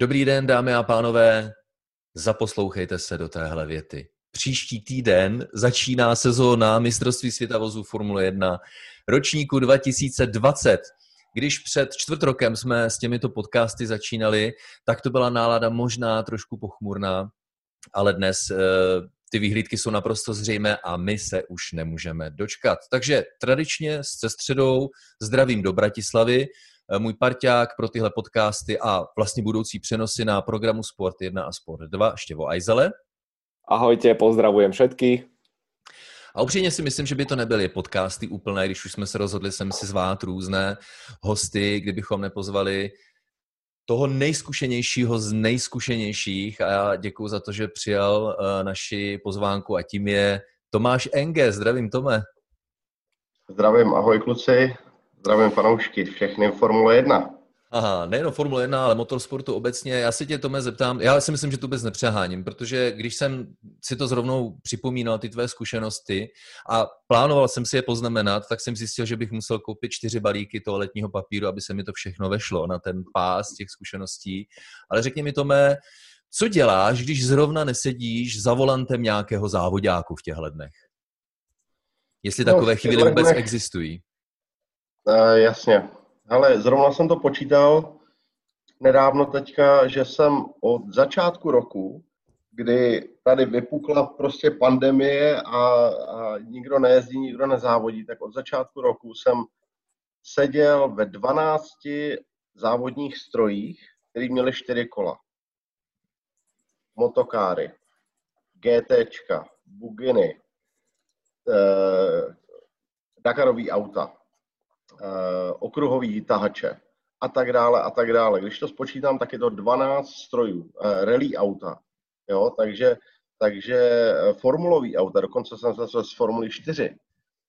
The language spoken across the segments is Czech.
Dobrý den, dámy a pánové, zaposlouchejte se do téhle věty. Příští týden začíná sezóna mistrovství světa vozů Formule 1 ročníku 2020. Když před čtvrt rokem jsme s těmito podcasty začínali, tak to byla nálada možná trošku pochmurná, ale dnes eh, ty vyhlídky jsou naprosto zřejmé a my se už nemůžeme dočkat. Takže tradičně se středou zdravím do Bratislavy, můj parťák pro tyhle podcasty a vlastně budoucí přenosy na programu Sport 1 a Sport 2, Štěvo Ajzele. Ahojte, pozdravujem všetkých. A upřímně si myslím, že by to nebyly podcasty úplné, když už jsme se rozhodli sem si zvát různé hosty, kdybychom nepozvali toho nejzkušenějšího z nejzkušenějších a já děkuji za to, že přijal uh, naši pozvánku a tím je Tomáš Enge. Zdravím, Tome. Zdravím, ahoj kluci, zdravím fanoušky, všechny Formule 1. Aha, nejenom Formule 1, ale motorsportu obecně. Já si tě, Tome, zeptám, já si myslím, že tu vůbec nepřeháním, protože když jsem si to zrovnou připomínal, ty tvé zkušenosti, a plánoval jsem si je poznamenat, tak jsem zjistil, že bych musel koupit čtyři balíky toaletního papíru, aby se mi to všechno vešlo na ten pás těch zkušeností. Ale řekni mi, Tome, co děláš, když zrovna nesedíš za volantem nějakého závodáku v těchto dnech? Jestli no, takové chvíle vůbec dnech... existují. Uh, jasně. Ale zrovna jsem to počítal nedávno teďka, že jsem od začátku roku, kdy tady vypukla prostě pandemie a, a nikdo nejezdí, nikdo nezávodí, tak od začátku roku jsem seděl ve 12 závodních strojích, které měly čtyři kola. Motokáry, GTčka, buginy, eh, Dakarový auta, okruhový tahače a tak dále a tak dále. Když to spočítám, tak je to 12 strojů, eh, rally auta, jo, takže, takže eh, formulový auta, dokonce jsem se z Formuly 4,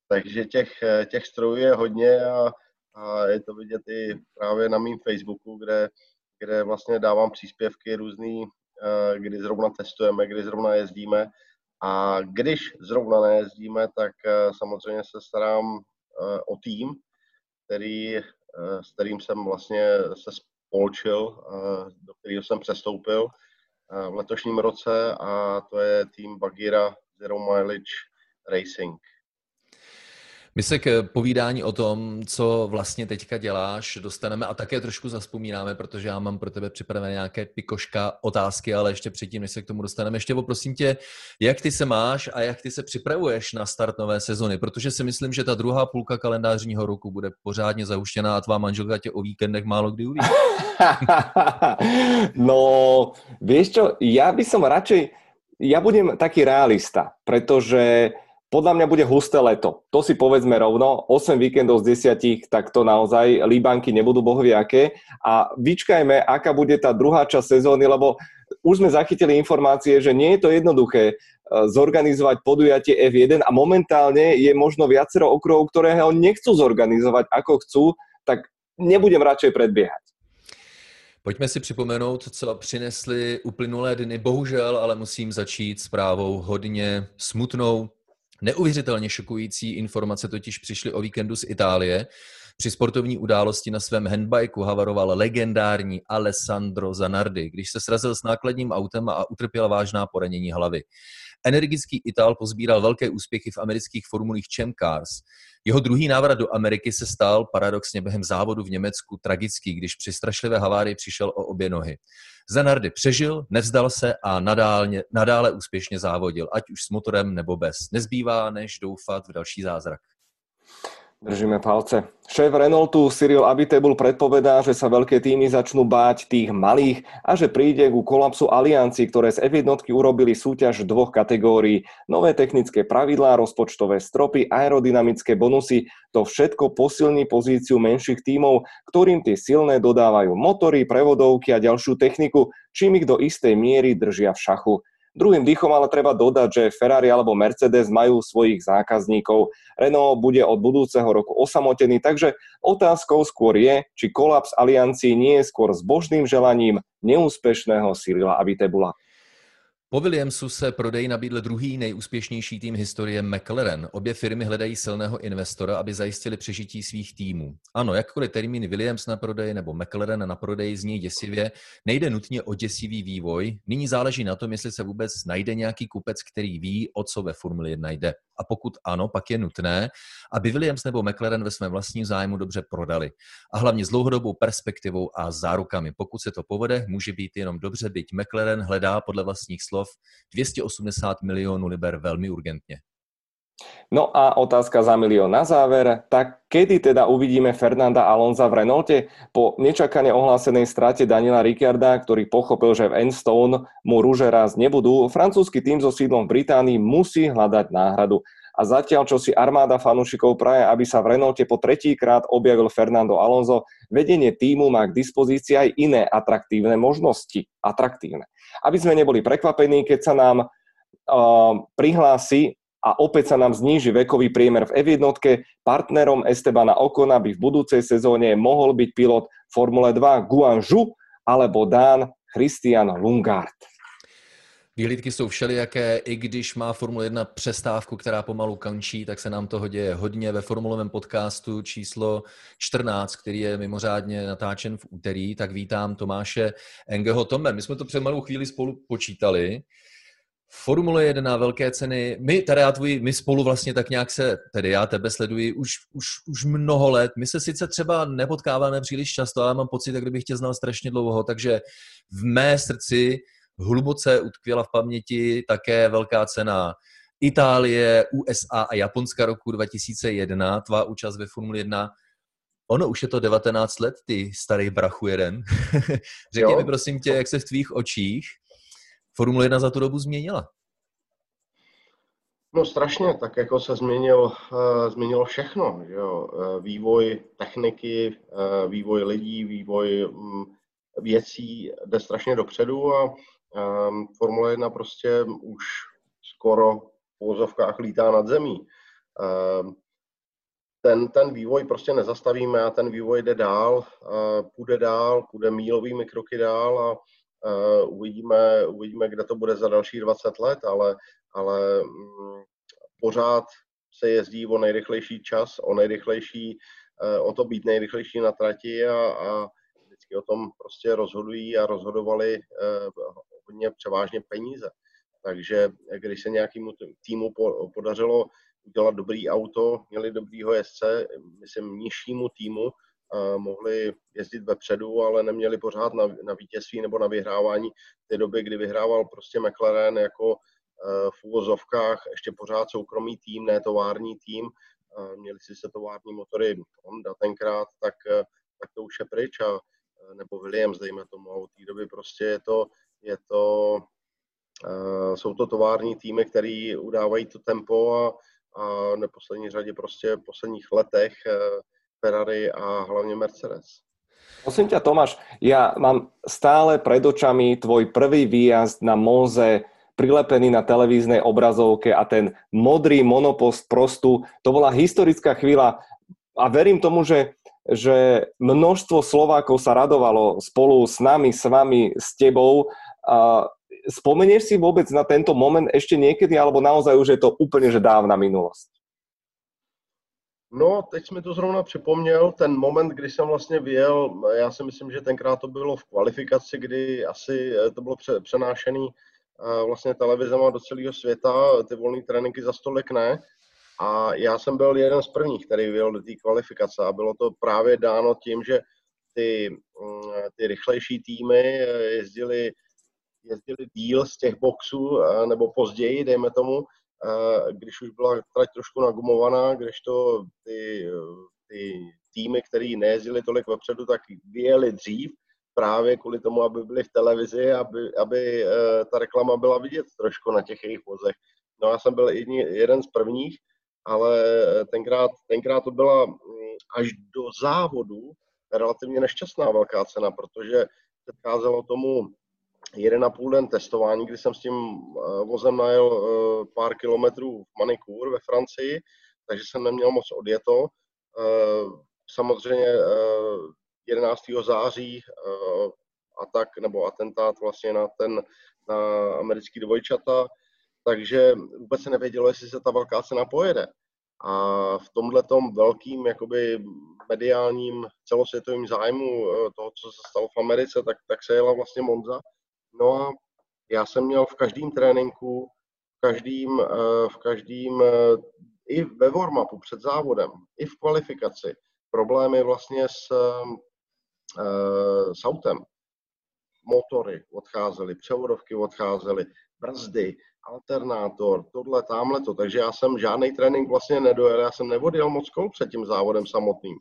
takže těch, těch strojů je hodně a, a je to vidět i právě na mém Facebooku, kde, kde vlastně dávám příspěvky různý, kdy zrovna testujeme, kdy zrovna jezdíme. A když zrovna nejezdíme, tak samozřejmě se starám o tým, který, eh, s kterým jsem vlastně se spolčil, eh, do kterého jsem přestoupil eh, v letošním roce a to je tým Bagira Zero Mileage Racing. My se k povídání o tom, co vlastně teďka děláš, dostaneme a také trošku zaspomínáme, protože já mám pro tebe připravené nějaké pikoška otázky, ale ještě předtím, než se k tomu dostaneme, ještě poprosím tě, jak ty se máš a jak ty se připravuješ na start nové sezony, protože si myslím, že ta druhá půlka kalendářního roku bude pořádně zahuštěná a tvá manželka tě o víkendech málo kdy uvidí. no, víš čo, já bych som radšej, ja budem taký realista, pretože podľa mňa bude husté leto. To si povedzme rovno. 8 víkendov z 10, tak to naozaj líbanky nebudú bohviaké. A vyčkajme, aká bude tá druhá časť sezóny, lebo už sme zachytili informácie, že nie je to jednoduché e, zorganizovať podujatie F1 a momentálne je možno viacero okruhov, ktoré ho nechcú zorganizovať ako chcú, tak nebudem radšej predbiehať. Pojďme si připomenout, co přinesly uplynulé dny. Bohužel, ale musím začít zprávou hodně smutnou. Neuvěřitelně šokující informace totiž přišly o víkendu z Itálie. Při sportovní události na svém handbajku havaroval legendární Alessandro Zanardi, když se srazil s nákladním autem a utrpěl vážná poranění hlavy. Energický Ital pozbíral velké úspěchy v amerických formulích Champ Cars. Jeho druhý návrat do Ameriky se stal paradoxně během závodu v Německu tragický, když při strašlivé havárii přišel o obě nohy. Zanardy přežil, nevzdal se a nadále, nadále úspěšně závodil, ať už s motorem nebo bez. Nezbývá, než doufat v další zázrak. Držíme palce. Šéf Renaultu Cyril Abitebul predpovedá, že sa veľké týmy začnú báť tých malých a že príde ku kolapsu aliancií, ktoré z F1 urobili súťaž dvoch kategórií. Nové technické pravidlá, rozpočtové stropy, aerodynamické bonusy, to všetko posilní pozíciu menších tímov, ktorým tie silné dodávajú motory, prevodovky a ďalšiu techniku, čím ich do istej miery držia v šachu. Druhým dýchom ale treba dodať, že Ferrari alebo Mercedes majú svojich zákazníkov. Renault bude od budúceho roku osamotený, takže otázkou skôr je, či kolaps aliancií nie je skôr zbožným želaním neúspešného Cyrila Abitebula. Po Williamsu se prodej nabídl druhý nejúspěšnější tým historie McLaren. Obě firmy hledají silného investora, aby zajistili přežití svých týmů. Ano, jakkoliv termín Williams na prodej nebo McLaren na prodej zní děsivě, nejde nutně o děsivý vývoj. Nyní záleží na tom, jestli se vůbec najde nějaký kupec, který ví, o co ve Formuli 1 jde. A pokud ano, pak je nutné, aby Williams nebo McLaren ve svém vlastním zájmu dobře prodali. A hlavně s dlouhodobou perspektivou a zárukami. Pokud se to povede, může být jenom dobře, byť McLaren hledá podle vlastních slov 280 milionů liber velmi urgentně. No a otázka za milión na záver. Tak kedy teda uvidíme Fernanda Alonza v Renaulte? Po nečakane ohlásenej strate Daniela Ricciarda, ktorý pochopil, že v Enstone mu rúže raz nebudú, francúzsky tým so sídlom v Británii musí hľadať náhradu. A zatiaľ, čo si armáda fanúšikov praje, aby sa v Renaulte po tretíkrát objavil Fernando Alonso, vedenie týmu má k dispozícii aj iné atraktívne možnosti. Atraktívne. Aby sme neboli prekvapení, keď sa nám uh, prihlási a opäť sa nám zníži vekový priemer v F1. Partnerom Estebana Okona by v budúcej sezóne mohol byť pilot Formule 2 Guan Zhu alebo Dán Christian Lungard. Výhlídky jsou všelijaké, i když má Formule 1 přestávku, která pomalu končí, tak se nám toho děje hodně ve formulovém podcastu číslo 14, který je mimořádně natáčen v úterý, tak vítám Tomáše Engeho Tome. My jsme to před malou chvíli spolu počítali. Formule 1, velké ceny, my, tady já tvůj, my spolu vlastně tak nějak se, tedy já tebe sleduji už, už, už mnoho let. My se sice třeba nepotkáváme příliš často, ale mám pocit, jak kdybych tě znal strašně dlouho, takže v mé srdci hluboce utkvěla v paměti také velká cena Itálie, USA a Japonska roku 2001, tvá účast ve Formule 1. Ono už je to 19 let, ty starý brachu jeden. Řekni mi prosím tě, jak se v tvých očích Formule 1 za tu dobu změnila? No strašně, tak jako se změnil, uh, změnilo všechno. Že jo? Uh, vývoj techniky, uh, vývoj lidí, vývoj um, věcí jde strašně dopředu a um, Formule 1 prostě už skoro v pozovkách lítá nad zemí. Um, ten, ten vývoj prostě nezastavíme a ten vývoj jde dál, půjde dál, půjde mílovými kroky dál a uh, uvidíme, uvidíme, kde to bude za další 20 let, ale, ale um, pořád se jezdí o nejrychlejší čas, o nejrychlejší, uh, o to být nejrychlejší na trati a, a vždycky o tom prostě rozhodují a rozhodovali uh, hodně převážně peníze. Takže když se nějakému týmu podařilo udělat dobrý auto, měli dobrýho jezdce, myslím nižšímu týmu, mohli jezdit vepředu, ale neměli pořád na, na vítězství nebo na vyhrávání. V té době, kdy vyhrával prostě McLaren jako e, v úvozovkách ještě pořád soukromý tým, ne tovární tým, měli si se tovární motory Honda tenkrát, tak, tak to už je pryč a nebo Williams, dejme tomu, a od té doby prostě je to, je to, uh, jsou to tovární týmy, které udávají to tempo a, a v neposlední řadě prostě v posledních letech uh, Ferrari a hlavně Mercedes. Prosím ťa, Tomáš, ja mám stále pred očami tvoj prvý výjazd na Moze, prilepený na televíznej obrazovke a ten modrý monopost prostu. To bola historická chvíľa a verím tomu, že že množstvo Slovákov sa radovalo spolu s nami, s vami, s tebou spomenieš si vôbec na tento moment ešte niekedy, alebo naozaj už je to úplne že dávna minulosť? No, teď mi to zrovna připomněl, ten moment, kdy jsem vlastně vyjel, já si myslím, že tenkrát to bylo v kvalifikaci, kdy asi eh, to bylo přenášený eh, vlastně televizema do celého světa, ty volné tréninky za stolik ne. A já jsem byl jeden z prvních, který vyjel do té kvalifikace a bylo to právě dáno tím, že ty, mm, ty rychlejší týmy eh, jezdili jezdili díl z těch boxů, eh, nebo později, dejme tomu, eh, když už byla trať trošku nagumovaná, když to ty, ty týmy, které nejezdili tolik vepředu, tak vyjeli dřív, právě kvůli tomu, aby byli v televizi, aby, aby ta reklama byla vidět trošku na těch jejich vozech. No já jsem byl jedni, jeden z prvních, ale tenkrát, tenkrát to byla mm, až do závodu relativně nešťastná velká cena, protože předcházelo tomu jeden a půl den testování, kdy jsem s tím eh, vozem najel eh, pár kilometrů v Manicourt ve Francii, takže jsem neměl moc odjeto. Eh, samozřejmě 11. září atak nebo atentát vlastně na ten na americký dvojčata, takže vůbec se nevědělo, jestli se ta velká cena pojede. A v tomhle tom velkým jakoby mediálním celosvětovým zájmu toho, co se stalo v Americe, tak, tak se jela vlastně Monza. No a já jsem měl v každém tréninku, v každým, v každým i ve warm-upu před závodem, i v kvalifikaci, problémy vlastně s, s autem. Motory odcházely, převodovky odcházely, brzdy, alternátor, tohle, tamhle to. Takže já jsem žádný trénink vlastně nedojel, já jsem nevodil moc kol před tím závodem samotným.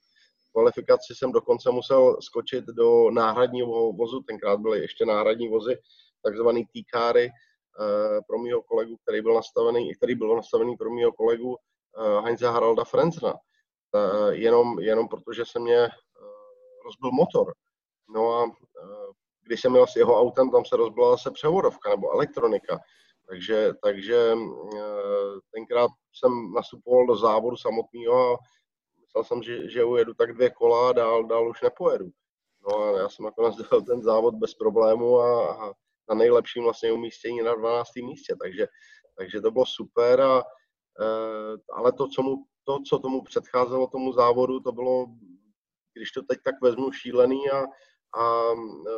V kvalifikaci jsem dokonce musel skočit do náhradního vozu, tenkrát byly ještě náhradní vozy, takzvaný T-káry eh, pro mého kolegu, který byl nastavený, který byl nastavený pro mého kolegu eh, Heinze Haralda Frenzna. Eh, jenom, jenom protože se mě rozbil motor. No a když jsem měl s jeho autem, tam se rozbila se převodovka nebo elektronika. Takže, takže tenkrát jsem nastupoval do závodu samotného a myslel jsem, že, že ujedu tak dvě kola a dál, dál už nepojedu. No a já jsem nakonec dal ten závod bez problému a, a na nejlepším vlastně umístění na 12. místě, takže, takže to bylo super, a, e, ale to co, mu, to, co tomu předcházelo tomu závodu, to bylo, když to teď tak vezmu, šílený a, a e,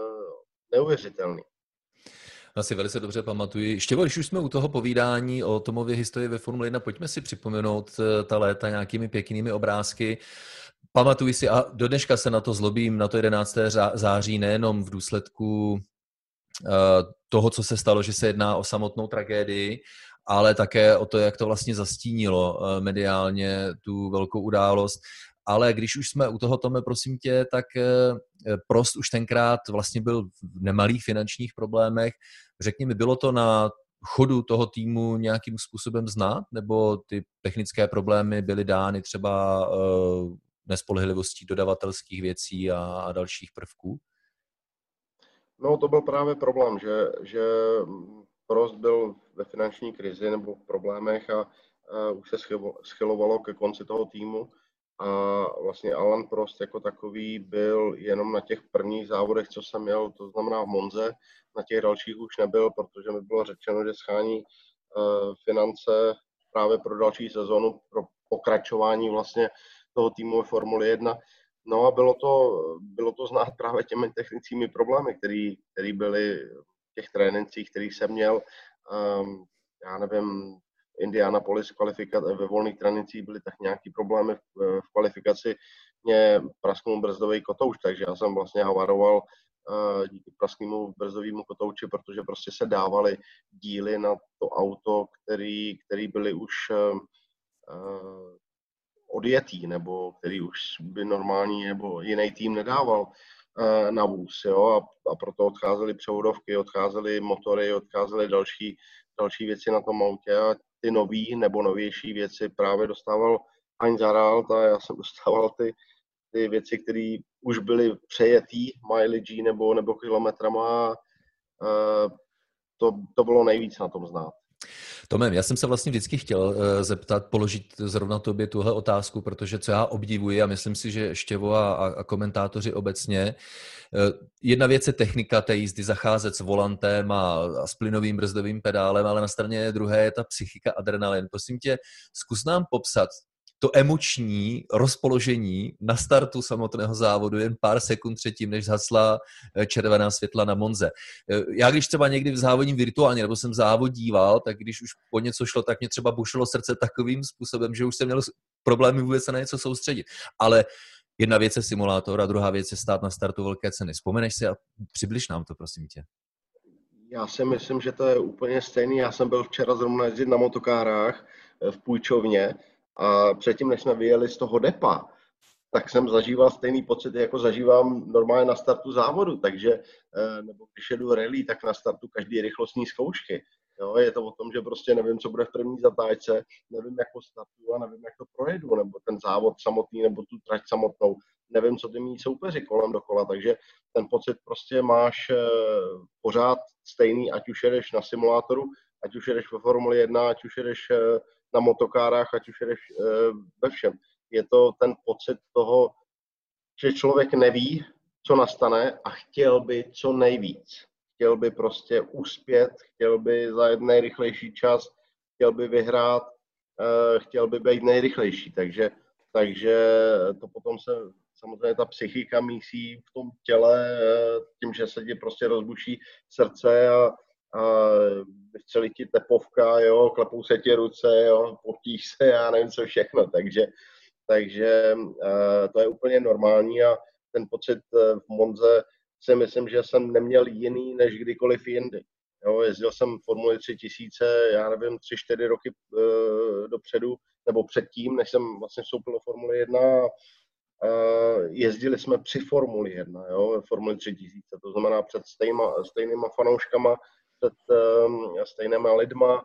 neuvěřitelný. Já si velice dobře pamatuji. Štěvo, když už jsme u toho povídání o Tomově historii ve Formule 1, pojďme si připomenout e, ta léta nějakými pěknými obrázky. Pamatuji si, a do dneška se na to zlobím, na to 11. září, nejenom v důsledku Eh, toho, co se stalo, že se jedná o samotnou tragédii, ale také o to, jak to vlastně zastínilo eh, mediálně tu velkou událost. Ale když už jsme u toho, Tome, prosím tě, tak eh, Prost už tenkrát vlastně byl v nemalých finančních problémech. Řekni mi, bylo to na chodu toho týmu nějakým způsobem znát, nebo ty technické problémy byly dány třeba nespolehlivostí dodavatelských věcí a, a dalších prvků? No to byl právě problém, že, že Prost byl ve finanční krizi nebo v problémech a, a už se schylovalo ke konci toho týmu a vlastně Alan Prost jako takový byl jenom na těch prvních závodech, co jsem měl, to znamená v Monze, na těch dalších už nebyl, protože mi bylo řečeno, že schání uh, finance právě pro další sezonu, pro pokračování vlastně toho týmu ve Formuli 1 No a bylo to, bylo to znát právě těmi technickými problémy, které byly v těch trénincích, který jsem měl. Um, já nevím, Indianapolis kvalifikace, ve volných trénincích byly tak nějaký problémy v, v kvalifikaci. Mě prasknul brzdový kotouč, takže já jsem vlastně havaroval uh, díky prasknému brzovému kotouči, protože prostě se dávaly díly na to auto, který, který byly už uh, odjetý, nebo který už by normální nebo jiný tým nedával uh, na vůz. Jo? A, a proto odcházely převodovky, odcházely motory, odcházely další, další věci na tom autě a ty nový nebo novější věci právě dostával Heinz Harald a já jsem dostával ty, ty věci, které už byly přejetý mileage nebo, nebo kilometrama. Uh, to, to bylo nejvíc na tom znát. Tomem, já jsem se vlastně vždycky chtěl eh, zeptat, položit zrovna tobě tuhle otázku, protože co já obdivuji a myslím si, že Štěvo a, a komentátoři obecně, eh, jedna věc je technika té jízdy, zacházet s volantem a, a s plynovým brzdovým pedálem, ale na straně druhé je ta psychika adrenalin. Prosím tě, zkus nám popsat to emoční rozpoložení na startu samotného závodu jen pár sekund předtím, než zhasla eh, červená světla na Monze. Eh, já když třeba někdy v závodním virtuálně, nebo jsem závod díval, tak když už po něco šlo, tak mě třeba bušilo srdce takovým způsobem, že už jsem měl problémy vůbec se na něco soustředit. Ale jedna věc je simulátor a druhá věc je stát na startu velké ceny. Vzpomeneš si a přibliž nám to, prosím tě. Já si myslím, že to je úplně stejný. Já jsem byl včera zrovna jezdit na motokárách eh, v půjčovně a předtím, než jsme vyjeli z toho depa, tak jsem zažíval stejný pocit, jako zažívám normálně na startu závodu, takže, eh, nebo když jedu rally, tak na startu každý rychlostní zkoušky. Jo, je to o tom, že prostě nevím, co bude v první zatáčce, nevím, jak startu a nevím, jak to projedu, nebo ten závod samotný, nebo tu trať samotnou. Nevím, co ty mý soupeři kolem dokola, takže ten pocit prostě máš eh, pořád stejný, ať už jedeš na simulátoru, ať už jedeš ve Formuli 1, ať už jedeš eh, na motokárách, ať už jedeš eh, ve všem. Je to ten pocit toho, že člověk neví, co nastane a chtěl by co nejvíc. Chtěl by prostě uspět, chtěl by za nejrychlejší čas, chtěl by vyhrát, eh, chtěl by být nejrychlejší. Takže, takže to potom se samozřejmě ta psychika mísí v tom těle eh, tím, že se ti prostě rozbuší srdce a, a vystřelí ti tepovka, jo, klepou se ti ruce, jo, potíš se, já nevím co všechno, takže, takže uh, to je úplně normální a ten pocit uh, v Monze si myslím, že jsem neměl jiný než kdykoliv jindy. Jo, jezdil jsem Formuli 3000, já nevím, 3-4 roky uh, dopředu, nebo předtím, než jsem vlastně vstoupil do Formule 1 Uh, jezdili jsme při Formuli 1, jo, Formuli 3000, to znamená před stejma, stejnýma fanouškama, před um, stejnýma lidma,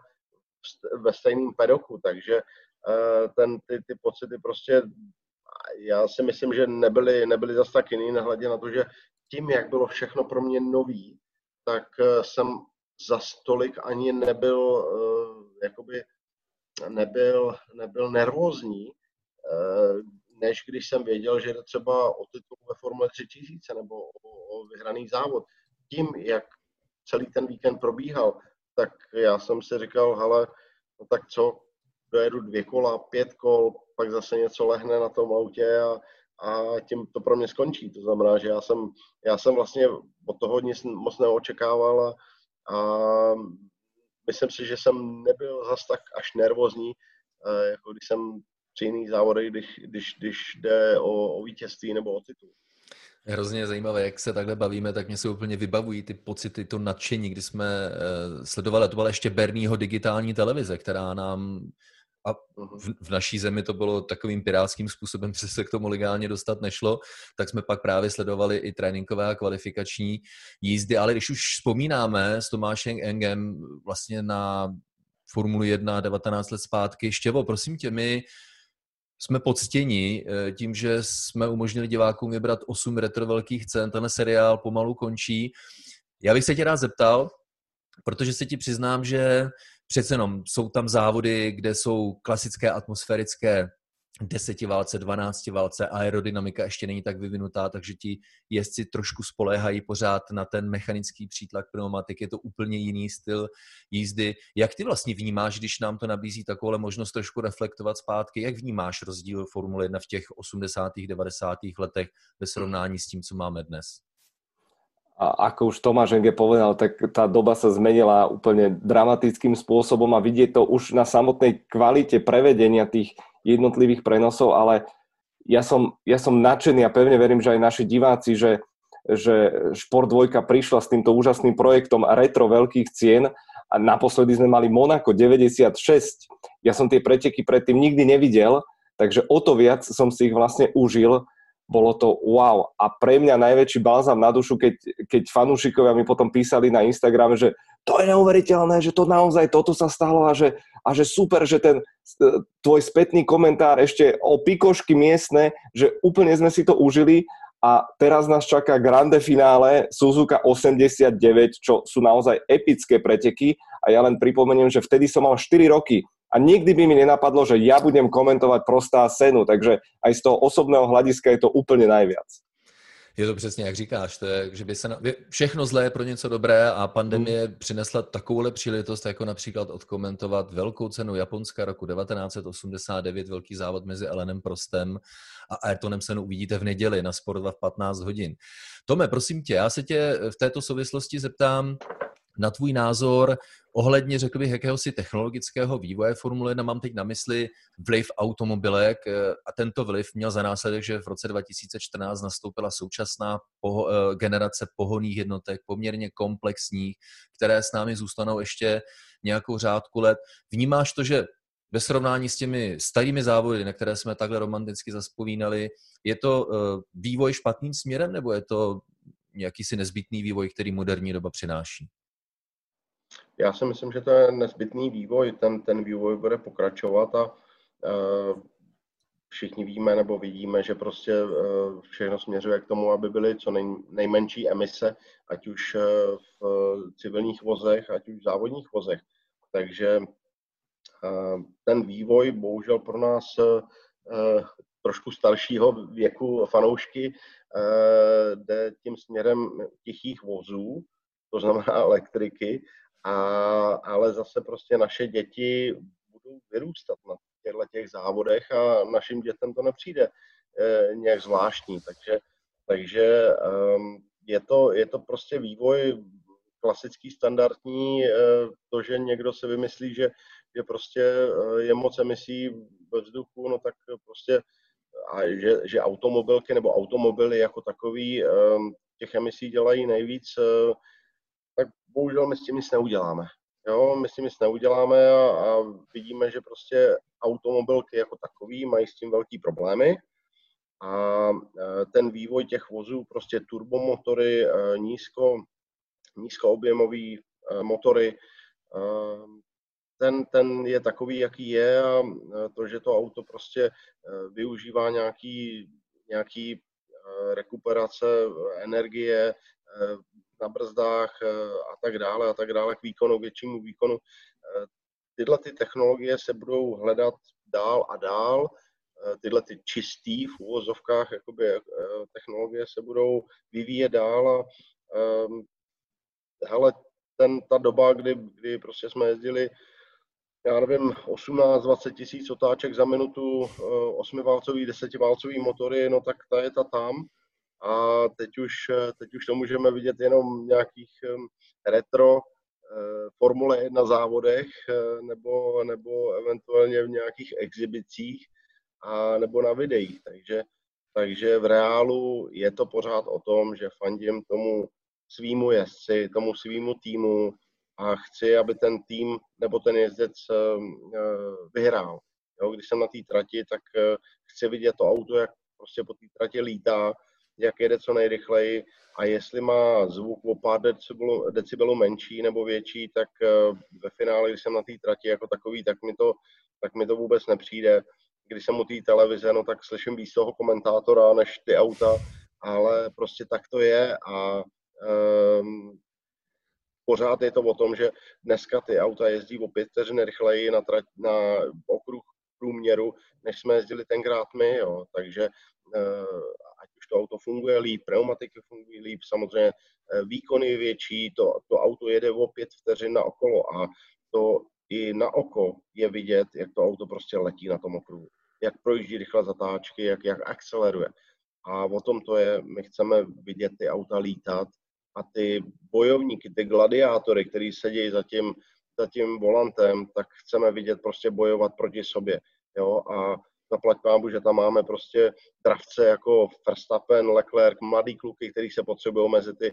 ve stejném pedoku, takže uh, ten, ty, ty pocity prostě, já si myslím, že nebyly, nebyly zase tak jiný, nehledě na to, že tím, jak bylo všechno pro mě nový, tak uh, jsem za stolik ani nebyl, uh, jakoby, nebyl, nebyl nervózní, než když jsem věděl, že jde třeba o titul ve Formule 3000 nebo o, o vyhraný závod. Tím, jak celý ten víkend probíhal, tak já jsem si říkal, hele, no tak co, dojedu dvě kola, pět kol, pak zase něco lehne na tom autě a, a tím to pro mě skončí. To znamená, že já jsem, já jsem vlastně od toho nic moc neočekával a, a myslím si, že jsem nebyl zas tak až nervózní, eh, jako když jsem při jiných závodech, když, když, když jde o, o vítězství nebo o titul. Hrozně zajímavé, jak se takhle bavíme, tak mě se úplně vybavují ty pocity, to nadšení, kdy jsme uh, sledovali, to byla ještě Berního digitální televize, která nám a mhm. v, v naší zemi to bylo takovým pirátským způsobem, že se k tomu legálně dostat nešlo, tak jsme pak právě sledovali i tréninkové a kvalifikační jízdy, ale když už vzpomínáme s Tomášem Engem vlastně na Formuli 1 19 let zpátky, Štěvo, prosím tě, my jsme poctěni eh, tím, že jsme umožnili divákům vybrat 8 retro velkých cen. Tenhle seriál pomalu končí. Já bych se tě rád zeptal, protože se ti přiznám, že přece jenom jsou tam závody, kde jsou klasické atmosférické desetiválce, dvanáctiválce, aerodynamika ještě není tak vyvinutá, takže ti jezdci trošku spoléhají pořád na ten mechanický přítlak pneumatik, je to úplně jiný styl jízdy. Jak ty vlastně vnímáš, když nám to nabízí takovou možnost trošku reflektovat zpátky, jak vnímáš rozdíl Formule 1 v těch 80. 90. letech ve srovnání s tím, co máme dnes? A ako už Tomáš Enge povedal, tak tá doba sa zmenila úplne dramatickým spôsobom a vidieť to už na samotnej kvalite prevedenia tých jednotlivých prenosov, ale ja som, ja som nadšený a pevne verím, že aj naši diváci, že, že Šport 2 prišla s týmto úžasným projektom retro veľkých cien a naposledy sme mali Monaco 96. Ja som tie preteky predtým nikdy nevidel, takže o to viac som si ich vlastne užil. Bolo to wow. A pre mňa najväčší balzam na dušu, keď, keď fanúšikovia mi potom písali na Instagram, že to je neuveriteľné, že to naozaj toto sa stalo a že, a že super, že ten e, tvoj spätný komentár ešte o pikošky miestne, že úplne sme si to užili a teraz nás čaká grande finále Suzuka 89, čo sú naozaj epické preteky a ja len pripomeniem, že vtedy som mal 4 roky a nikdy by mi nenapadlo, že ja budem komentovať prostá senu, takže aj z toho osobného hľadiska je to úplne najviac. Je to přesně, jak říkáš, to je, že by se na, všechno zlé je pro něco dobré a pandemie mm. přinesla takovouhle příležitost, jako například odkomentovat velkou cenu Japonska roku 1989, velký závod mezi Elenem Prostem a Ayrtonem Senu uvidíte v neděli na Sport 2 v 15 hodin. Tome, prosím tě, já se tě v této souvislosti zeptám, na tvůj názor ohledně, řekl bych, jakéhosi technologického vývoje Formule 1. Mám teď na mysli vliv automobilek eh, a tento vliv měl za následek, že v roce 2014 nastoupila současná poho- eh, generace pohoných jednotek, poměrně komplexních, které s námi zůstanou ještě nějakou řádku let. Vnímáš to, že ve srovnání s těmi starými závody, na které jsme takhle romanticky zaspomínali, je to eh, vývoj špatným směrem, nebo je to nějaký si nezbytný vývoj, který moderní doba přináší? Já si myslím, že to je nezbytný vývoj, ten, ten vývoj bude pokračovat a uh, všichni víme nebo vidíme, že prostě uh, všechno směřuje k tomu, aby byly co nej, nejmenší emise, ať už uh, v civilních vozech, ať už v závodních vozech. Takže ten vývoj bohužel pro nás trošku staršího věku fanoušky, jde tím směrem tichých vozů, to znamená elektriky, a, ale zase prostě naše děti budou vyrůstat na těchto těch závodech a našim dětem to nepřijde e, nějak zvláštní. Takže, takže um, je, to, je to prostě vývoj klasický, standardní, e, to, že někdo si vymyslí, že, že prostě e, je moc emisí ve vzduchu, no tak prostě a že, že automobilky nebo automobily jako takový těch emisí dělají nejvíc, bohužel my s tím nic neuděláme. Jo, my s tím nic neuděláme a, a vidíme, že prostě automobilky jako takový mají s tím velký problémy a e, ten vývoj těch vozů, prostě turbomotory, e, nízko, nízkoobjemový e, motory, ten, ten je takový, jaký je a to, že to auto prostě využívá nějaký, nějaký rekuperace energie, na brzdách eh, a tak dále a tak dále k výkonu, k většímu výkonu. Eh, tyhle ty technologie se budou hledat dál a dál. Eh, tyhle ty čistý v úvozovkách jakoby, technologie se budou vyvíjet dál a um, hele, ten, ta doba, kdy, kdy prostě jsme jezdili já nevím, 18-20 tisíc otáček za minutu, 8-válcový, 10-válcový motory, no tak ta je ta tam a teď už, teď už to můžeme vidět jenom v nějakých retro eh, Formule 1 závodech eh, nebo, nebo eventuálně v nějakých exhibicích a nebo na videích. Takže, takže v reálu je to pořád o tom, že fandím tomu svýmu jezdci, tomu svýmu týmu a chci, aby ten tým nebo ten jezdec eh, vyhrál. Jo, když jsem na té trati, tak chci vidět to auto, jak prostě po té trati lítá, jak jede co nejrychleji a jestli má zvuk o pár decibelů, decibelů menší nebo větší, tak eh, ve finále, když jsem na té trati jako takový, tak mi to, tak mi to vůbec nepřijde. Když jsem u té televize, no tak slyším víc toho komentátora než ty auta, ale prostě tak to je a um, pořád je to o tom, že dneska ty auta jezdí o pět vteřin rychleji na, trať, na okruh průměru, než jsme jezdili tenkrát my, jo. takže uh, už to auto funguje líp, pneumatiky fungují líp, samozřejmě eh, výkon je větší, to, to auto jede o pět vteřin na okolo a to i na oko je vidět, jak to auto prostě letí na tom okruhu, jak projíždí rychle zatáčky, jak, jak akceleruje. A o tom to je, my chceme vidět ty auta lítat a ty bojovníky, ty gladiátory, který sedí za tím, za tím volantem, tak chceme vidět prostě bojovat proti sobě. Jo? A zaplať pámu, že tam máme prostě dravce jako Verstappen, Leclerc, mladý kluky, který se potřebují mezi ty,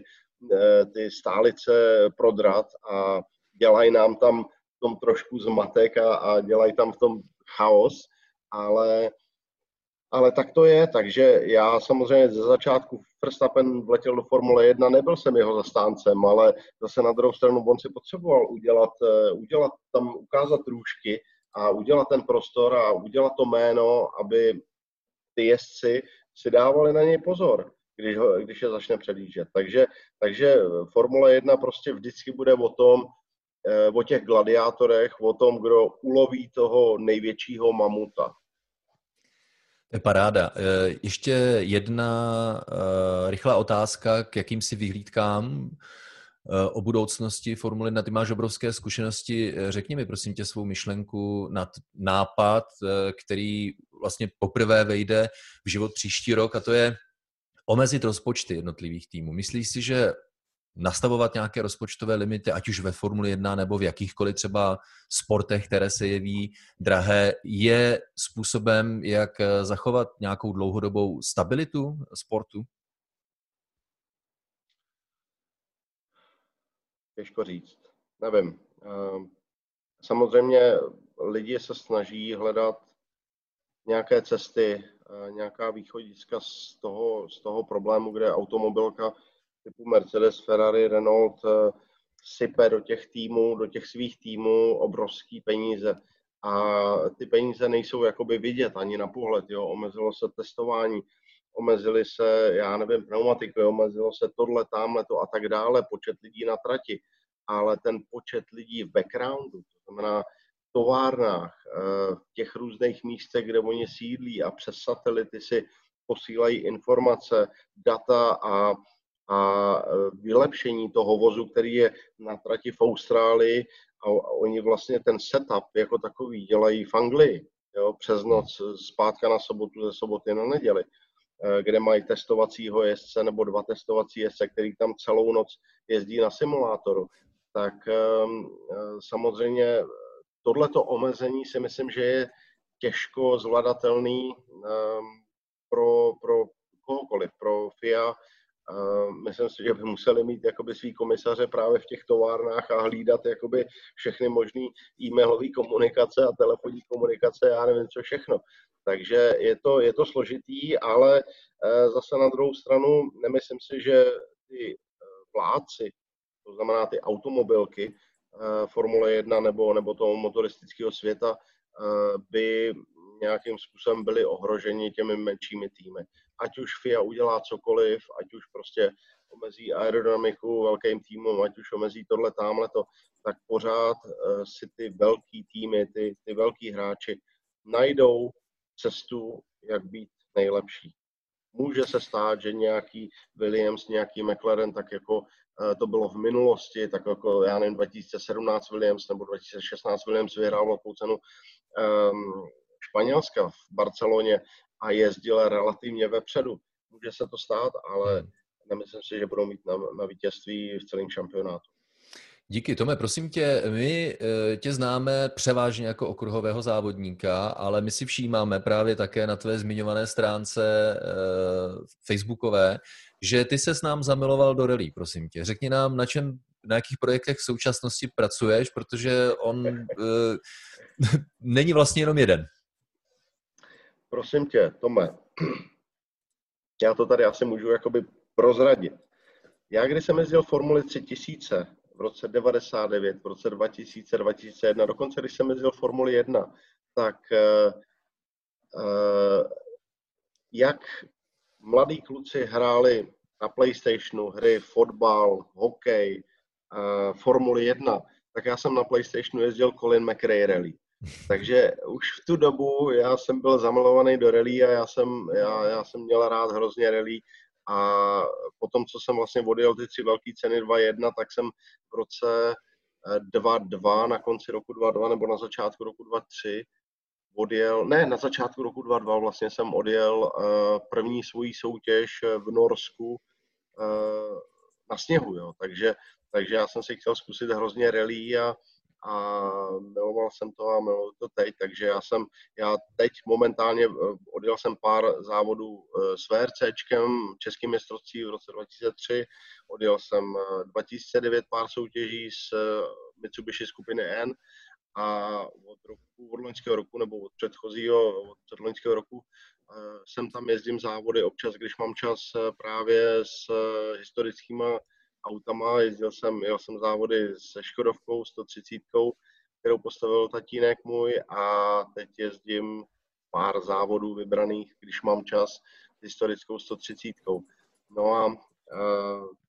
eh, ty stálice prodrat a dělají nám tam v tom trošku zmatek a, a dělají tam v tom chaos, ale, ale tak to je, takže já samozřejmě ze začátku Verstappen vletěl do Formule 1, nebyl jsem jeho zastáncem, ale zase na druhou stranu on si potřeboval udělat, eh, udělat tam, ukázat růžky, a udělat ten prostor a udělat to jméno, aby ty jezdci si dávali na něj pozor, když, ho, když je začne předjíždět. Takže, takže Formule 1 prostě vždycky bude o tom, eh, o těch gladiátorech, o tom, kdo uloví toho největšího mamuta. To je paráda. Eh, ještě jedna eh, rychlá otázka k jakýmsi vyhlídkám o budoucnosti Formuly 1. Ty máš obrovské zkušenosti. Řekni mi prosím tě svou myšlenku nad nápad, eh, který vlastně poprvé vejde v život příští rok a to je omezit rozpočty jednotlivých týmů. Myslíš si, že nastavovat nějaké rozpočtové limity, ať už ve Formuli 1 nebo v jakýchkoliv třeba sportech, které se jeví drahé, je způsobem, jak eh, zachovat nějakou dlouhodobou stabilitu sportu? Těžko říct. Nevím. Ehm, samozřejmě lidi se snaží hledat nějaké cesty, eh, nějaká východiska z toho, z toho problému, kde automobilka typu Mercedes, Ferrari, Renault eh, sype do těch týmů, do těch svých týmů obrovský peníze. A ty peníze nejsou jakoby vidět ani na pohled. Jo. Omezilo se testování, omezili se, já nevím, pneumatiky, omezilo se tohle, tamhle to a tak dále, počet lidí na trati, ale ten počet lidí v backgroundu, to znamená továrnách, v těch různých místech, kde oni sídlí a přes satelity si posílají informace, data a, a vylepšení toho vozu, který je na trati v Austrálii a, oni vlastně ten setup jako takový dělají v Anglii, jo, přes noc, zpátka na sobotu, ze soboty na neděli, eh, kde mají testovacího jezdce nebo dva testovací jezdce, který tam celou noc jezdí na simulátoru. Tak ehm, eh, samozřejmě tohleto omezení si myslím, že je těžko zvladatelný ehm, pro, pro kohokoliv, pro FIA, myslím si, že by museli mít jakoby svý komisaře právě v těch továrnách a hlídat jakoby všechny možné e-mailové komunikace a telefonní komunikace, já nevím co všechno. Takže je to, je to složitý, ale e, zase na druhou stranu nemyslím si, že ty vládci, to znamená ty automobilky e, Formule 1 nebo, nebo toho motoristického světa, by nějakým způsobem byli ohroženi těmi menšími týmy ať už FIA udělá cokoliv, ať už prostě omezí aerodynamiku velkým týmům, ať už omezí tohle tamhleto, tak pořád uh, si ty velký týmy, ty, ty velký hráči najdou cestu, jak být nejlepší. Může se stát, že nějaký Williams, nějaký McLaren, tak jako uh, to bylo v minulosti, tak jako já nevím, 2017 Williams nebo 2016 Williams vyhrál velkou cenu um, Španělska v Barceloně, a jezdil relativně vepředu. Může se to stát, ale hmm. nemyslím si, že budou mít na, na vítězství v celém šampionátu. Díky, Tome, prosím tě, my eh, tě známe převážně jako okruhového závodníka, ale my si všímáme právě také na tvé zmiňované stránce uh, facebookové, že ty se s nám zamiloval do rally, prosím tě. Řekni nám, na čem, na jakých projektech v současnosti pracuješ, protože on uh, není vlastně jenom jeden. Prosím tě, Tome, já to tady asi můžu jakoby prozradit. Já, když jsem jezdil Formuli 3000 v roce 99, v roce 2000, 2001, dokonce když jsem jezdil Formuli 1, tak uh, uh, jak mladí kluci hráli na PlayStationu hry, fotbal, hokej, uh, Formuli 1, tak já jsem na PlayStationu jezdil Colin McRae Rally. Takže už v tu dobu já jsem byl zamilovaný do rally a já jsem, já, já jsem měl rád hrozně rally a potom, co jsem vlastně odjel ty tři velké ceny 2.1, tak jsem v roce 2.2, eh, na konci roku 2.2 nebo na začátku roku 2.3 odjel, ne, na začátku roku 2002 vlastně jsem odjel uh, první svoji soutěž v Norsku uh, na sněhu, jo. Takže, takže já jsem si chtěl zkusit hrozně rally a, a miloval jsem to a miluji to teď, takže já jsem, já teď momentálně eh, odjel jsem pár závodů eh, s VRCčkem, českým mistrovství v roce 2003, odjel jsem 2009 eh, pár soutěží s Mitsubishi skupiny N a od roku, od loňského roku nebo od předchozího, od předloňského roku jsem tam jezdím závody občas, když mám čas právě s historickýma autama, jezdil jsem, jel jsem závody se Škodovkou 130, kterou postavil tatínek můj a teď jezdím pár závodů vybraných, když mám čas, s historickou 130. No a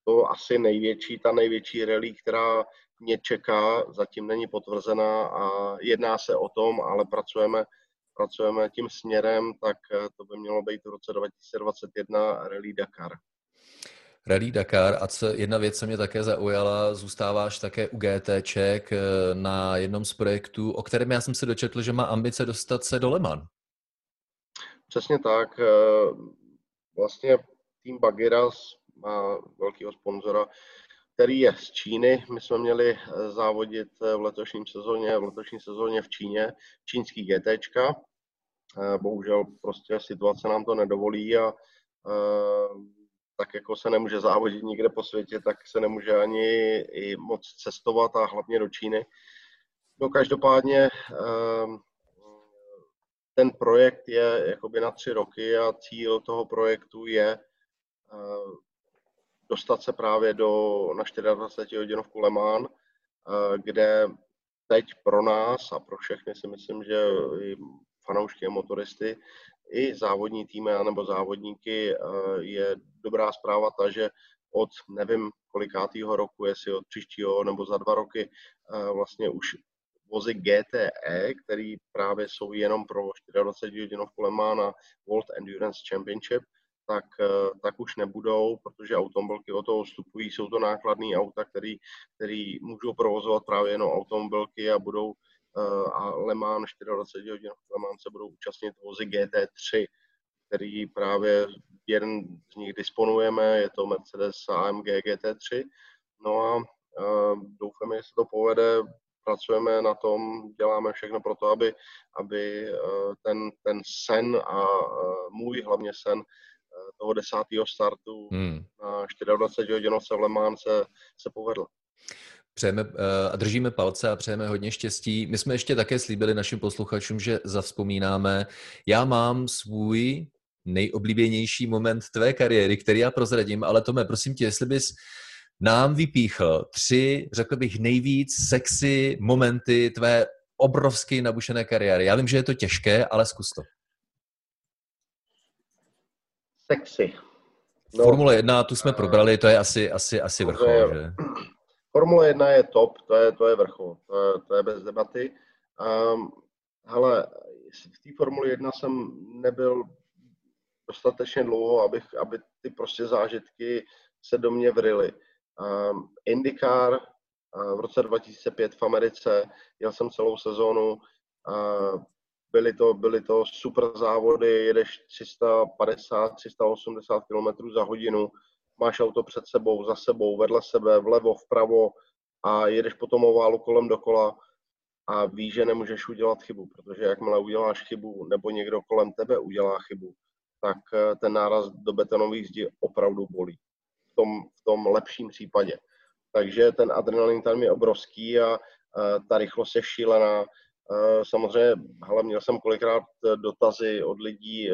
to asi největší, ta největší rally, která mě čeká, zatím není potvrzená a jedná se o tom, ale pracujeme, pracujeme tím směrem, tak to by mělo být v roce 2021 Rally Dakar. Rally Dakar a co, jedna věc, co mě také zaujala, zůstáváš také u GTček eh, na jednom z projektů, o kterém já jsem se dočetl, že má ambice dostat se do Leman. Přesně tak. Eh, vlastně tým Bagiras má velkého sponzora, který je z Číny. My jsme měli eh, závodit v letošním sezóně, v letošní sezóně v Číně, čínský GTčka. Bohužel prostě situace nám to nedovolí a tak jako se nemůže závodit nikde po světě, tak se nemůže ani i moc cestovat a hlavně do Číny. No každopádně ehm, ten projekt je jakoby na tři roky a cíl toho projektu je ehm, dostat se právě do, na 24 hodinovku Le Mans, kde teď pro nás a pro všechny si myslím, že i fanoušky a motoristy i závodní týmy nebo závodníky eh, je dobrá zpráva ta, že od nevím kolikátého roku, jestli od příštího nebo za dva roky, eh, vlastně už vozy GTE, který právě jsou jenom pro 24 hodinovku Le Mans na World Endurance Championship, tak, eh, tak už nebudou, protože automobilky o toho vstupují. Jsou to nákladní auta, který můžou provozovat právě jenom automobilky a budou a Le Mans 24 hodin Le Mans se budou účastnit vozy GT3, který právě jeden z nich disponujeme, je to Mercedes AMG GT3. No a uh, doufáme, že se to povede, pracujeme na tom, děláme všechno pro to, aby, aby uh, ten, ten sen a můj hlavně sen toho desátého startu hmm. na 24 hodinovce v Le Mans se, se povedl. Přejeme a držíme palce a přejeme hodně štěstí. My jsme ještě také slíbili našim posluchačům, že zavzpomínáme. Já mám svůj nejoblíbenější moment tvé kariéry, který já prozradím, ale Tome, prosím tě, jestli bys nám vypíchl tři, řekl bych, nejvíc sexy momenty tvé obrovsky nabušené kariéry. Já vím, že je to těžké, ale zkus to. Sexy. No, Formule 1, tu jsme probrali, to je asi, asi, asi vrchol, je, že? Formule 1 je top, to je, to je vrchol, to je, to je bez debaty. Um, hele, v té Formule 1 jsem nebyl dostatečně dlouho, abych, aby ty prostě zážitky se do mě vrily. Um, IndyCar uh, v roce 2005 v Americe, jel jsem celou sezónu, uh, byly to, byly to super závody, jedeš 350, 380 km za hodinu, máš auto před sebou, za sebou, vedle sebe, vlevo, vpravo a jedeš po tom oválu kolem dokola a víš, že nemůžeš udělat chybu, protože jakmile uděláš chybu nebo někdo kolem tebe udělá chybu, tak eh, ten náraz do betonové zdi opravdu bolí. V tom, v tom lepším případě. Takže ten adrenalin tam je obrovský a eh, ta rychlost je šílená. Eh, samozřejmě, hele, měl jsem kolikrát dotazy od lidí,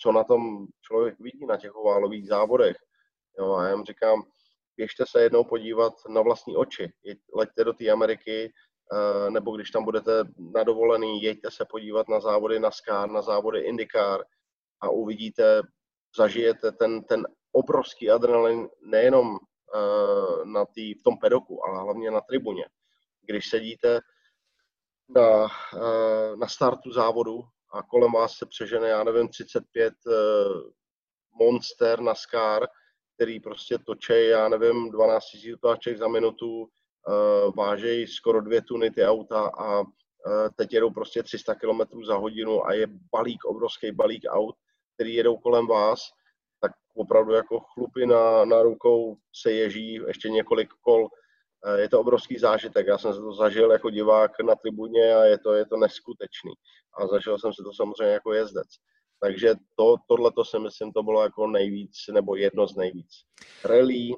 co na tom člověk vidí na těch oválových závodech. Jo, a já jim říkám, běžte se jednou podívat na vlastní oči. Leďte do té Ameriky, nebo když tam budete na dovolený, jeďte se podívat na závody NASCAR, na závody IndyCar, a uvidíte, zažijete ten, ten obrovský adrenalin nejenom uh, na tý, v tom pedoku, ale hlavně na tribuně. Když sedíte na, uh, na startu závodu a kolem vás se přežene, já nevím, 35 uh, eh, monster na Scar, který prostě točí, já nevím, 12 000 otáček za minutu, uh, vážejí skoro dvě tuny ty auta a uh, teď jedou prostě 300 km za hodinu a je balík, obrovský balík aut který jedou kolem vás, tak opravdu jako chlupy na, na rukou se ježí ještě několik kol. Eh, je to obrovský zážitek. Já jsem se to zažil jako divák na tribuně a je to, je to neskutečný. A zažil jsem se to samozřejmě jako jezdec. Takže to, tohle to si myslím, to bylo jako nejvíc, nebo jedno z nejvíc. Rally,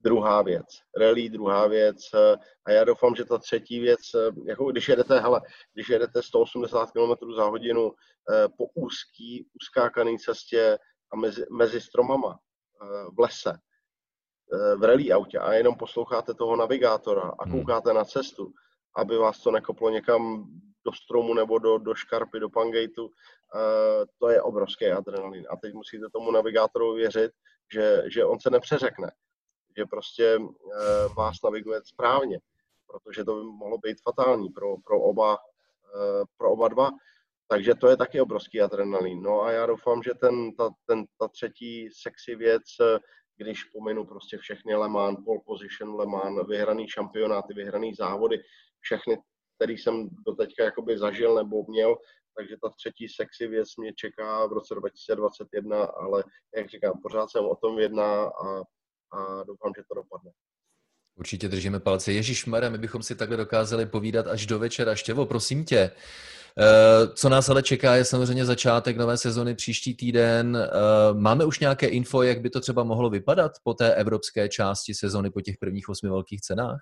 druhá věc. Rally, druhá věc. Eh, a já doufám, že ta třetí věc, eh, jako když jedete, hele, když jedete 180 km za hodinu eh, po úzký, uskákaný cestě a mezi, mezi stromama v lese, v rally autě a jenom posloucháte toho navigátora a hmm. koukáte na cestu, aby vás to nekoplo někam do stromu nebo do, do škarpy, do pangejtu, to je obrovský adrenalin. A teď musíte tomu navigátorovi věřit, že, že on se nepřeřekne že prostě eh, vás naviguje správně, protože to by mohlo být fatální pro, pro, oba, eh, pro oba dva. Takže to je taky obrovský adrenalin. No a já doufám, že ten, ta, ten, ta třetí sexy věc, eh, když pominu prostě všechny Le Mans, pole position Le Mans, vyhraný šampionáty, vyhraný závody, všechny, který jsem doteďka jakoby zažil nebo měl, takže ta třetí sexy věc mě čeká v roce 2021, ale jak říkám, pořád jsem o tom jedná a a doufám, že to dopadne. Určitě držíme palce. Ježíš Mare, my bychom si takhle dokázali povídat až do večera. Štěvo, prosím tě, eh, co nás ale čeká, je samozřejmě začátek nové sezony příští týden. Eh, máme už nějaké info, jak by to třeba mohlo vypadat po té evropské části sezony, po těch prvních osmi velkých cenách?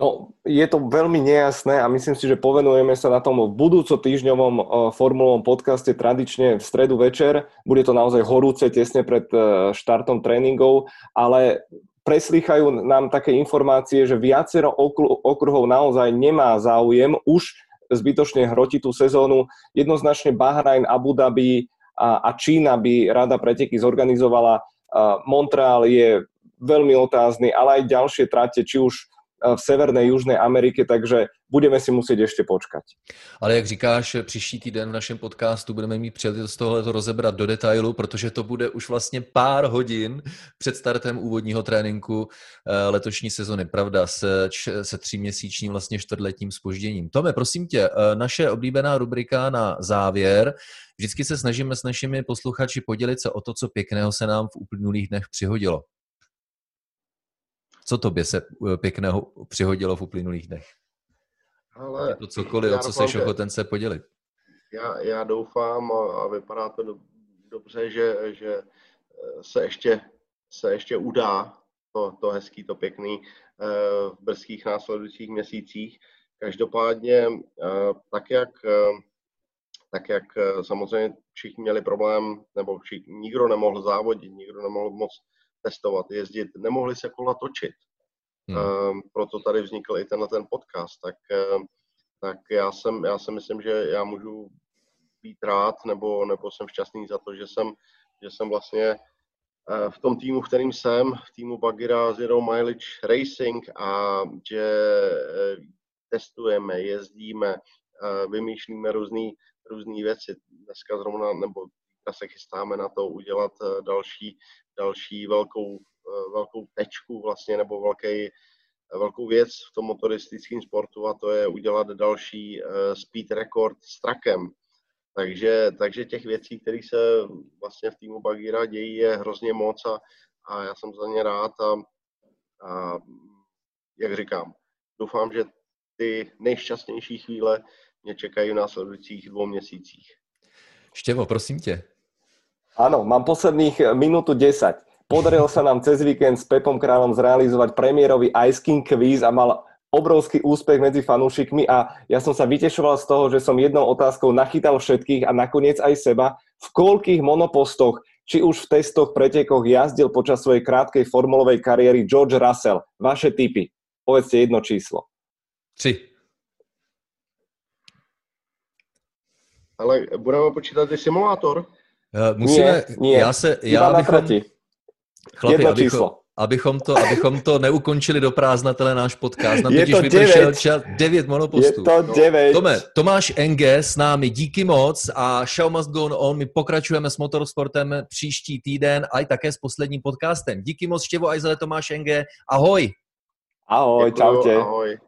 No, je to veľmi nejasné a myslím si, že povenujeme sa na tom v budúco týždňovom uh, formulovom podcaste tradične v stredu večer. Bude to naozaj horúce tesne pred uh, štartom tréningov, ale preslýchajú nám také informácie, že viacero okruhov naozaj nemá záujem už zbytočne hrotiť tú sezónu. Jednoznačne Bahrajn, Abu Dhabi a, Čína by rada preteky zorganizovala. Uh, Montreal je veľmi otázny, ale aj ďalšie trate, či už v Severnej, Južnej Amerike, takže budeme si muset ještě počkat. Ale jak říkáš, příští týden v našem podcastu budeme mít příležitost tohle to rozebrat do detailu, protože to bude už vlastně pár hodin před startem úvodního tréninku eh, letošní sezony, pravda, se, se tříměsíčním vlastně čtvrtletním spožděním. Tome, prosím tě, eh, naše oblíbená rubrika na závěr. Vždycky se snažíme s našimi posluchači podělit se o to, co pěkného se nám v uplynulých dnech přihodilo. Co tobě se eh, pěkného přihodilo v uplynulých dnech? Ale je to cokoliv, o co jsi ochoten se podělit. Já, já doufám a, a vypadá to do, dobře, že, že eh, se ještě, se ještě udá to, to hezký, to pěkný eh, v brzkých následujících měsících. Každopádně tak jak, tak jak samozřejmě všichni měli problém, nebo všichni, nikdo nemohl závodit, nikdo nemohl moc testovat, jezdit, nemohli se kola točit. Hmm. Um, proto tady vznikl i tenhle ten podcast. Tak, um, tak já, jsem, já si myslím, že já můžu být rád, nebo, nebo jsem šťastný za to, že jsem, že jsem vlastně uh, v tom týmu, v kterým jsem, v týmu Bagira Zero Mileage Racing a že uh, testujeme, jezdíme, uh, vymýšlíme různé věci. Dneska zrovna, nebo se chystáme na to udělat další další velkou, eh, velkou tečku vlastně, nebo velký, velkou věc v tom motoristickém sportu a to je udělat další eh, speed record s trakem. Takže, takže těch věcí, které se vlastně v týmu Bagira dějí, je hrozně moc a, a já jsem za ně rád a, a jak říkám, doufám, že ty nejšťastnější chvíle mě čekají v následujících dvou měsících. Štěvo, prosím tě, Áno, mám posledných eh, minútu 10. Podarilo sa nám cez víkend s Pepom Kráľom zrealizovať premiérový Ice King quiz a mal obrovský úspech medzi fanúšikmi a ja som sa vytešoval z toho, že som jednou otázkou nachytal všetkých a nakoniec aj seba, v koľkých monopostoch, či už v testoch, pretekoch jazdil počas svojej krátkej formulovej kariéry George Russell. Vaše typy. Povedzte jedno číslo. Tři. Ale budeme počítat i simulátor? Uh, musíme, nie, nie. já se, já abychom, chlapi, Jedno abychom, číslo. Abychom to, abychom to neukončili do prázdna, tenhle náš podcast. Nám totiž vypršel čas devět monopostů. Je to devět. Tome, Tomáš Enge s námi, díky moc a show must go on. My pokračujeme s motorsportem příští týden a i také s posledním podcastem. Díky moc Štěvo Ajzele, Tomáš Enge. Ahoj. Ahoj, čau tě. Ahoj.